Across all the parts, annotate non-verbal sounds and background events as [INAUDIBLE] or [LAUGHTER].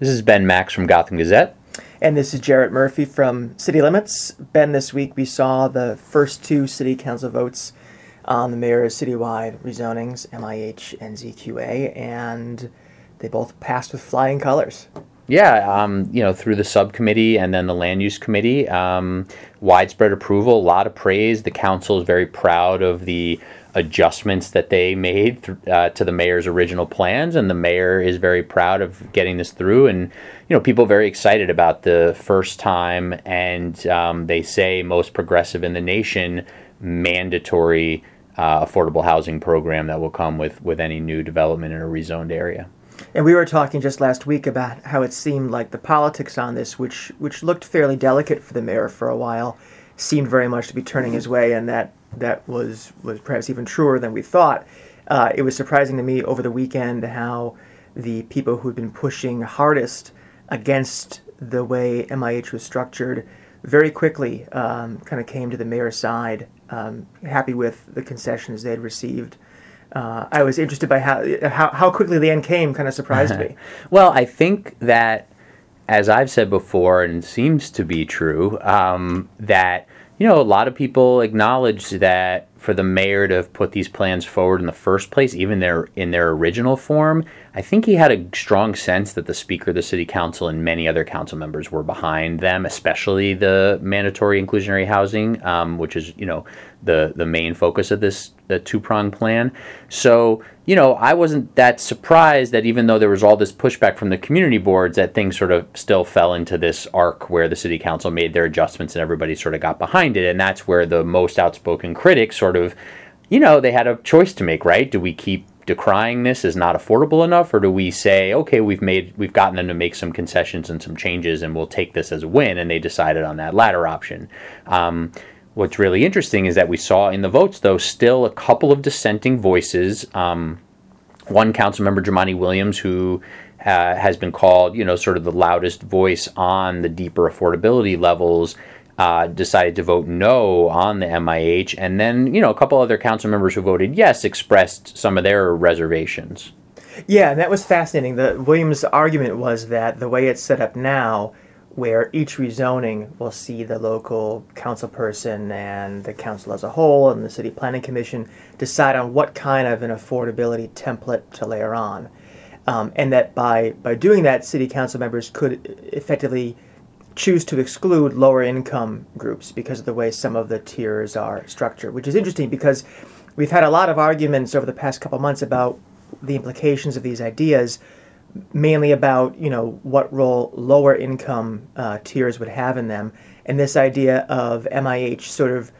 This is Ben Max from Gotham Gazette. And this is Jarrett Murphy from City Limits. Ben, this week we saw the first two city council votes on the mayor's citywide rezonings, MIH and ZQA, and they both passed with flying colors. Yeah, um, you know, through the subcommittee and then the land use committee, um, widespread approval, a lot of praise. The council is very proud of the adjustments that they made th- uh, to the mayor's original plans, and the mayor is very proud of getting this through. And you know, people very excited about the first time, and um, they say most progressive in the nation mandatory uh, affordable housing program that will come with with any new development in a rezoned area. And we were talking just last week about how it seemed like the politics on this, which which looked fairly delicate for the mayor for a while, seemed very much to be turning his way, and that that was was perhaps even truer than we thought. Uh, it was surprising to me over the weekend how the people who'd been pushing hardest against the way MIH was structured very quickly um, kind of came to the mayor's side, um, happy with the concessions they had received uh, I was interested by how, how how quickly the end came. Kind of surprised me. [LAUGHS] well, I think that, as I've said before, and seems to be true, um, that you know a lot of people acknowledge that for the mayor to have put these plans forward in the first place, even their in their original form, I think he had a strong sense that the speaker of the city council and many other council members were behind them, especially the mandatory inclusionary housing, um, which is you know the the main focus of this two prong plan. So you know, I wasn't that surprised that even though there was all this pushback from the community boards, that things sort of still fell into this arc where the city council made their adjustments and everybody sort of got behind it, and that's where the most outspoken critics sort of, you know, they had a choice to make, right? Do we keep decrying this as not affordable enough, or do we say, okay, we've made we've gotten them to make some concessions and some changes, and we'll take this as a win? And they decided on that latter option. Um, what's really interesting is that we saw in the votes, though, still a couple of dissenting voices. Um, one council member, Jumaane Williams, who uh, has been called, you know, sort of the loudest voice on the deeper affordability levels, uh, decided to vote no on the MIH. And then, you know, a couple other council members who voted yes expressed some of their reservations. Yeah, and that was fascinating. The Williams' argument was that the way it's set up now, where each rezoning will see the local council person and the council as a whole and the city planning commission decide on what kind of an affordability template to layer on. Um, and that by, by doing that, city council members could effectively choose to exclude lower income groups because of the way some of the tiers are structured, which is interesting because we've had a lot of arguments over the past couple months about the implications of these ideas mainly about you know what role lower income uh, tiers would have in them, and this idea of MIH sort of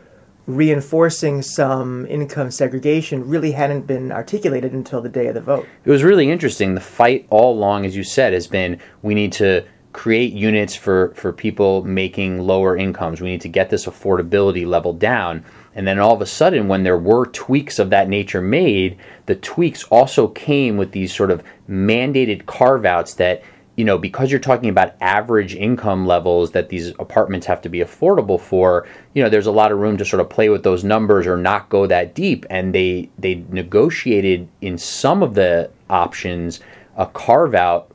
reinforcing some income segregation really hadn't been articulated until the day of the vote. It was really interesting. The fight all along, as you said, has been we need to create units for, for people making lower incomes. We need to get this affordability level down. And then all of a sudden, when there were tweaks of that nature made, the tweaks also came with these sort of mandated carve outs that, you know, because you're talking about average income levels that these apartments have to be affordable for, you know, there's a lot of room to sort of play with those numbers or not go that deep. And they they negotiated in some of the options a carve out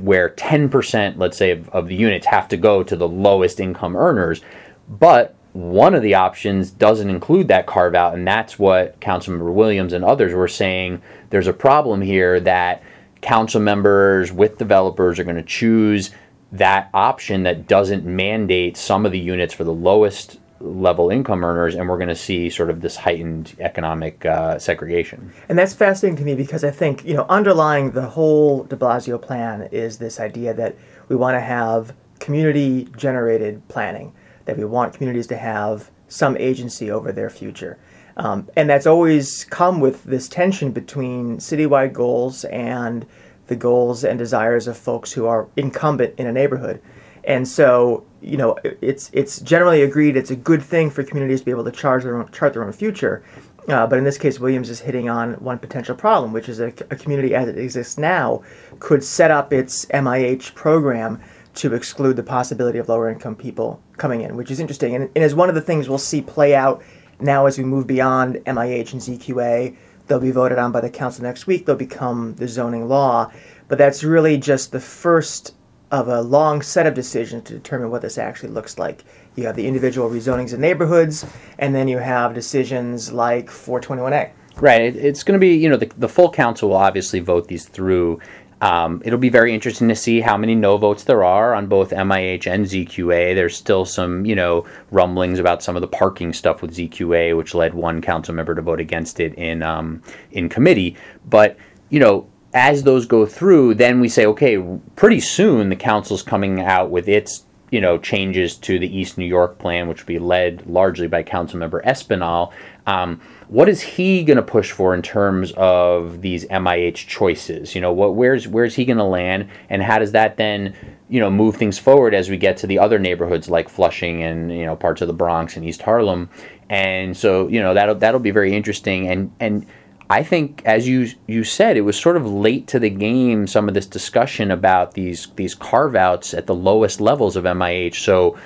where 10%, let's say, of, of the units have to go to the lowest income earners. But one of the options doesn't include that carve out, and that's what Councilmember Williams and others were saying. There's a problem here that council members with developers are going to choose that option that doesn't mandate some of the units for the lowest level income earners, and we're going to see sort of this heightened economic uh, segregation. And that's fascinating to me because I think you know underlying the whole De Blasio plan is this idea that we want to have community generated planning, that we want communities to have some agency over their future. Um, and that's always come with this tension between citywide goals and the goals and desires of folks who are incumbent in a neighborhood. And so, you know, it's it's generally agreed it's a good thing for communities to be able to charge their own, chart their own future. Uh, but in this case, Williams is hitting on one potential problem, which is a, community as it exists now could set up its MIH program to exclude the possibility of lower income people coming in, which is interesting. And, and is one of the things we'll see play out now as we move beyond MIH and ZQA. They'll be voted on by the council next week. They'll become the zoning law. But that's really just the first of a long set of decisions to determine what this actually looks like. You have the individual rezonings of neighborhoods, and then you have decisions like 421A. Right. It, it's going to be, you know, the, the full council will obviously vote these through. Um, it'll be very interesting to see how many no votes there are on both MIH and ZQA. There's still some, you know, rumblings about some of the parking stuff with ZQA, which led one council member to vote against it in um, in committee. But you know, as those go through, then we say, okay, pretty soon the council's coming out with its you know changes to the East New York plan, which will be led largely by Councilmember Espinal. Um, what is he going to push for in terms of these MIH choices? You know, what where's where's he going to land, and how does that then you know move things forward as we get to the other neighborhoods like Flushing and you know parts of the Bronx and East Harlem? And so you know that'll that'll be very interesting and and I think, as you you said, it was sort of late to the game. Some of this discussion about these these carve outs at the lowest levels of MIH. So,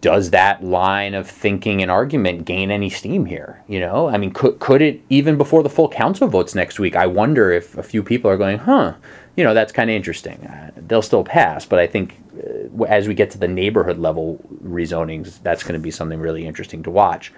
does that line of thinking and argument gain any steam here? You know, I mean, could could it even before the full council votes next week? I wonder if a few people are going, huh? You know, that's kind of interesting. Uh, they'll still pass, but I think uh, as we get to the neighborhood level rezonings, that's going to be something really interesting to watch.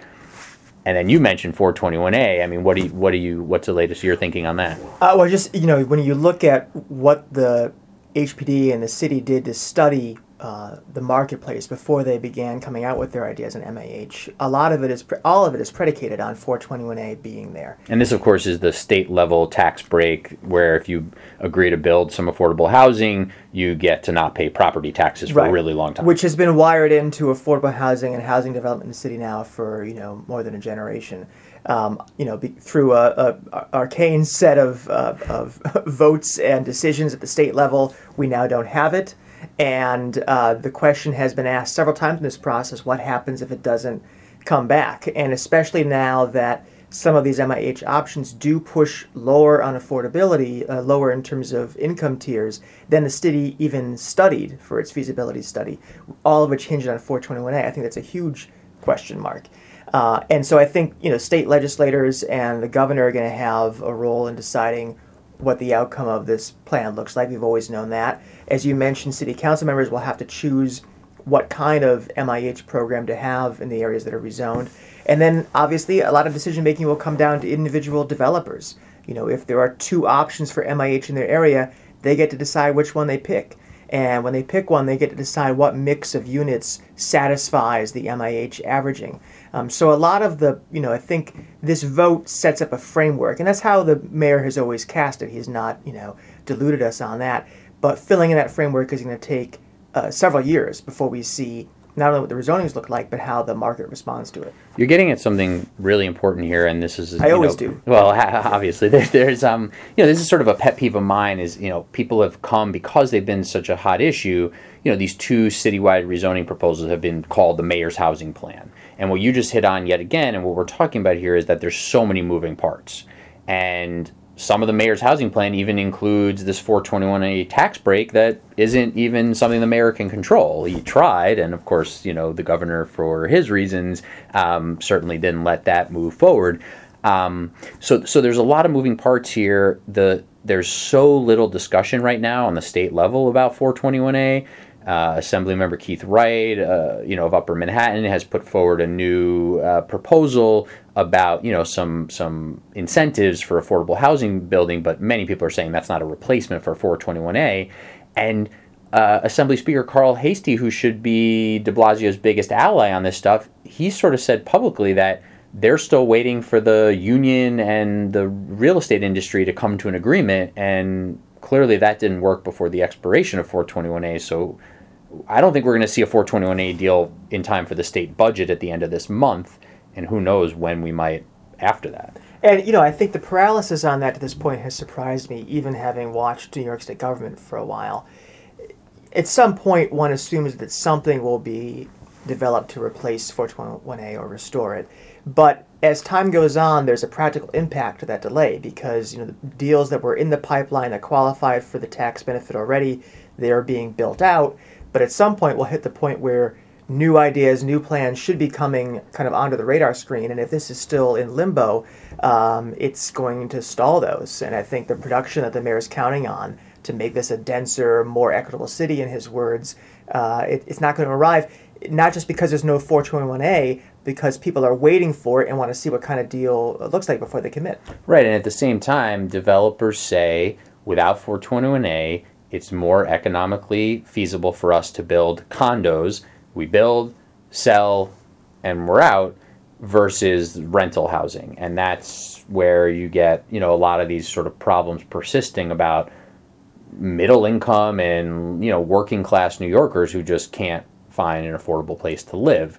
And then you mentioned 421A. I mean, what do you, what do you, what's the latest you're thinking on that? Uh, well, just you know, when you look at what the HPD and the city did to study uh, the marketplace before they began coming out with their ideas in MIH. A lot of it is, pre- all of it is predicated on 421A being there. And this, of course, is the state level tax break where if you agree to build some affordable housing, you get to not pay property taxes for right. a really long time. Which has been wired into affordable housing and housing development in the city now for, you know, more than a generation. Um, you know, be, through a, a, arcane set of, uh, of [LAUGHS] votes and decisions at the state level, we now don't have it. And uh, the question has been asked several times in this process what happens if it doesn't come back? And especially now that some of these MIH options do push lower on affordability, uh, lower in terms of income tiers than the city even studied for its feasibility study, all of which hinged on 421A. I think that's a huge question mark. Uh, and so I think you know state legislators and the governor are going to have a role in deciding what the outcome of this plan looks like. We've always known that. As you mentioned, city council members will have to choose what kind of MIH program to have in the areas that are rezoned. And then obviously a lot of decision making will come down to individual developers. You know, if there are two options for MIH in their area, they get to decide which one they pick. And when they pick one, they get to decide what mix of units satisfies the MIH averaging. Um, so a lot of the, you know, I think this vote sets up a framework, and that's how the mayor has always cast it. He's not, you know, deluded us on that. But filling in that framework is going to take uh, several years before we see not only what the rezonings look like, but how the market responds to it. You're getting at something really important here, and this is I always know, do. Well, [LAUGHS] obviously, there, there's um, you know, this is sort of a pet peeve of mine. Is you know, people have come because they've been such a hot issue. You know, these two citywide rezoning proposals have been called the mayor's housing plan, and what you just hit on yet again, and what we're talking about here is that there's so many moving parts, and some of the mayor's housing plan even includes this 421A tax break that isn't even something the mayor can control. He tried, and of course, you know, the governor, for his reasons, um, certainly didn't let that move forward. Um, so, so there's a lot of moving parts here. The there's so little discussion right now on the state level about 421A uh, Assemblymember Keith Wright, uh, you know, of Upper Manhattan, has put forward a new uh, proposal about you know some some incentives for affordable housing building, but many people are saying that's not a replacement for 421A, and uh, Assembly Speaker Carl Heastie, who should be De Blasio's biggest ally on this stuff, he sort of said publicly that they're still waiting for the union and the real estate industry to come to an agreement, and clearly that didn't work before the expiration of 421A. So I don't think we're going to see a 421A deal in time for the state budget at the end of this month, and who knows when we might after that. And you know, I think the paralysis on that to this point has surprised me, even having watched New York State government for a while. At some point, one assumes that something will be developed to replace 421A or restore it. But as time goes on, there's a practical impact to that delay because you know the deals that were in the pipeline that qualified for the tax benefit already, they are being built out but at some point, we'll hit the point where new ideas, new plans should be coming kind of onto the radar screen. And if this is still in limbo, um, it's going to stall those. And I think the production that the mayor is counting on to make this a denser, more equitable city, in his words, uh, it, it's not going to arrive. Not just because there's no 421A, because people are waiting for it and want to see what kind of deal it looks like before they commit. Right, and at the same time, developers say without 421A, it's more economically feasible for us to build condos. We build, sell, and we're out versus rental housing. And that's where you get, you know, a lot of these sort of problems persisting about middle income and, you know, working class New Yorkers who just can't find an affordable place to live.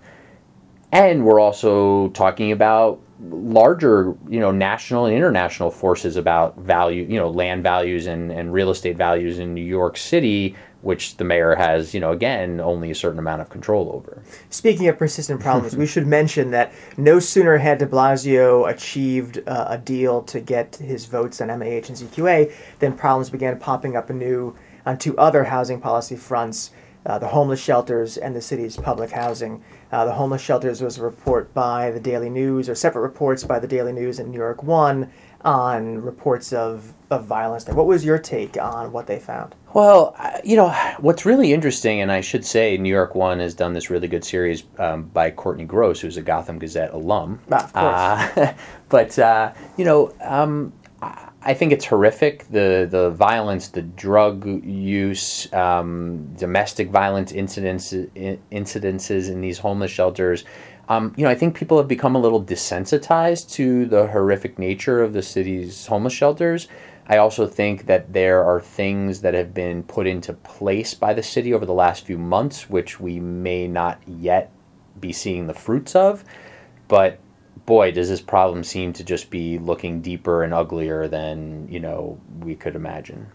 And we're also talking about larger, you know, national and international forces about value, you know, land values and, and real estate values in New York City, which the mayor has, you know, again, only a certain amount of control over. Speaking of persistent problems, we [LAUGHS] should mention that no sooner had de Blasio achieved uh, a deal to get his votes on MIH and ZQA than problems began popping up anew on two other housing policy fronts uh, the homeless shelters and the city's public housing. Uh, the homeless shelters was a report by the Daily News, or separate reports by the Daily News and New York One on reports of, of violence there. What was your take on what they found? Well, you know, what's really interesting, and I should say, New York One has done this really good series um, by Courtney Gross, who's a Gotham Gazette alum. Ah, of course. Uh, [LAUGHS] but, uh, you know, um, I think it's horrific the the violence, the drug use, um, domestic violence incidents incidences in these homeless shelters. Um, you know, I think people have become a little desensitized to the horrific nature of the city's homeless shelters. I also think that there are things that have been put into place by the city over the last few months, which we may not yet be seeing the fruits of. But boy, does this problem seem to just be looking deeper and uglier than you know we could imagine.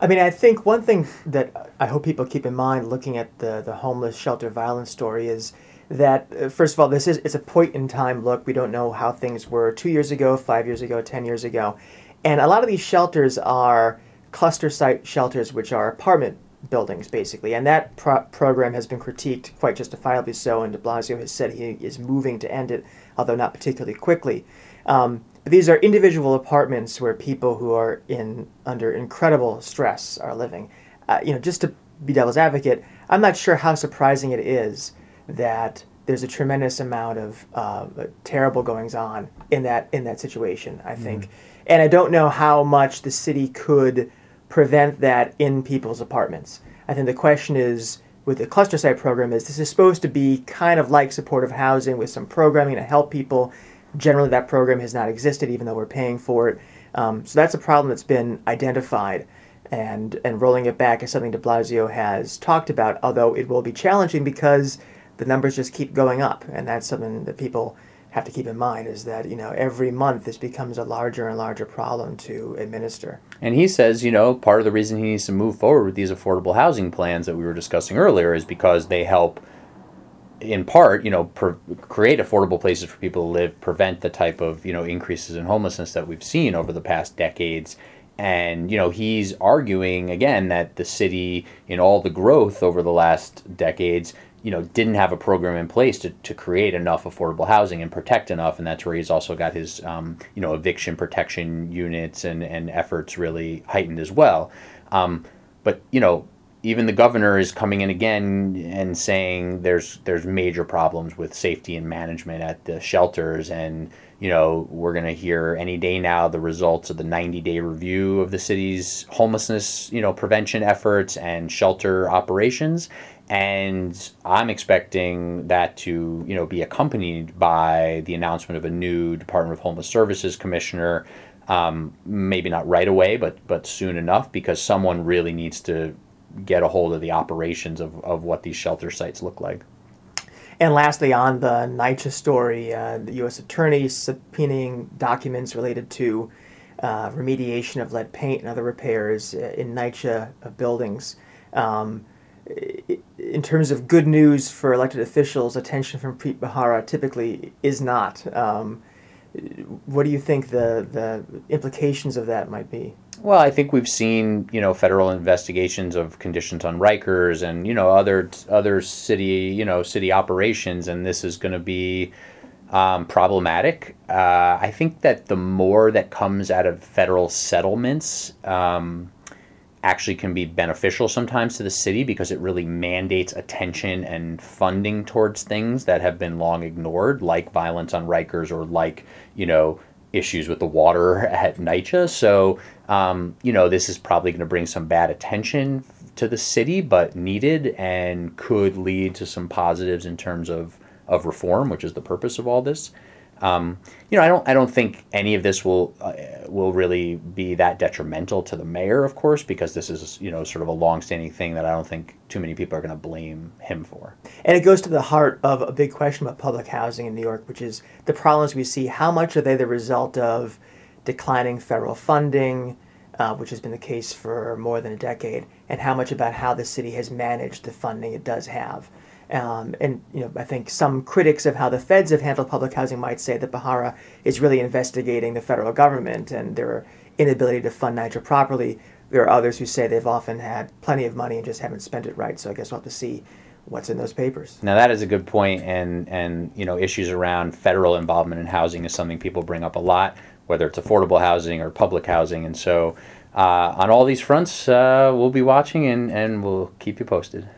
I mean, I think one thing that I hope people keep in mind looking at the the homeless shelter violence story is that uh, first of all, this is it's a point in time look. We don't know how things were two years ago, five years ago, ten years ago, and a lot of these shelters are cluster site shelters, which are apartment buildings, basically. And that pro- program has been critiqued quite justifiably so, and de Blasio has said he is moving to end it, although not particularly quickly. Um, but these are individual apartments where people who are in under incredible stress are living. Uh, you know, just to be devil's advocate, I'm not sure how surprising it is that there's a tremendous amount of uh, terrible goings on in that in that situation. I think, mm-hmm. and I don't know how much the city could prevent that in people's apartments. I think the question is with the cluster site program is this is supposed to be kind of like supportive housing with some programming to help people. Generally, that program has not existed, even though we're paying for it. Um, so that's a problem that's been identified, and and rolling it back is something De Blasio has talked about. Although it will be challenging because the numbers just keep going up, and that's something that people have to keep in mind is that you know every month this becomes a larger and larger problem to administer. And he says, you know, part of the reason he needs to move forward with these affordable housing plans that we were discussing earlier is because they help in part, you know, create affordable places for people to live, prevent the type of, you know, increases in homelessness that we've seen over the past decades. And, you know, he's arguing again that the city, in all the growth over the last decades, you know didn't have a program in place to, to create enough affordable housing and protect enough and that's where he's also got his um, you know eviction protection units and, and efforts really heightened as well. Um, but you know even the governor is coming in again and saying there's there's major problems with safety and management at the shelters. And you know we're going to hear any day now the results of the 90 day review of the city's homelessness you know prevention efforts and shelter operations and I'm expecting that to you know be accompanied by the announcement of a new Department of Homeless Services commissioner. Um, maybe not right away, but but soon enough, because someone really needs to get a hold of the operations of, of what these shelter sites look like. And lastly, on the NYCHA story, uh, the U.S. Attorney subpoenaing documents related to uh, remediation of lead paint and other repairs uh, in NYCHA buildings. Um, in terms of good news for elected officials, attention from Preet Bharara typically is not. Um, what do you think the the implications of that might be? Well, I think we've seen you know federal investigations of conditions on Rikers and you know other other city you know city operations, and this is going to be um, problematic. Uh, I think that the more that comes out of federal settlements. Um, actually can be beneficial sometimes to the city because it really mandates attention and funding towards things that have been long ignored, like violence on Rikers or like, you know, issues with the water [LAUGHS] at NYCHA. So, um, you know, this is probably going to bring some bad attention to the city, but needed and could lead to some positives in terms of, of reform, which is the purpose of all this. Um, you know, I don't I don't think any of this will uh, will really be that detrimental to the mayor, of course, because this is you know sort of a long-standing thing that I don't think too many people are going to blame him for. And it goes to the heart of a big question about public housing in New York, which is the problems we see. How much are they the result of declining federal funding, uh, which has been the case for more than a decade, and how much about how the city has managed the funding it does have? Um, and you know, I think some critics of how the feds have handled public housing might say that Bharara is really investigating the federal government and their inability to fund NYCHA properly. There are others who say they've often had plenty of money and just haven't spent it right. So I guess we'll have to see what's in those papers. Now that is a good point, and and you know issues around federal involvement in housing is something people bring up a lot, whether it's affordable housing or public housing, and so uh, on all these fronts, uh, we'll be watching and and we'll keep you posted.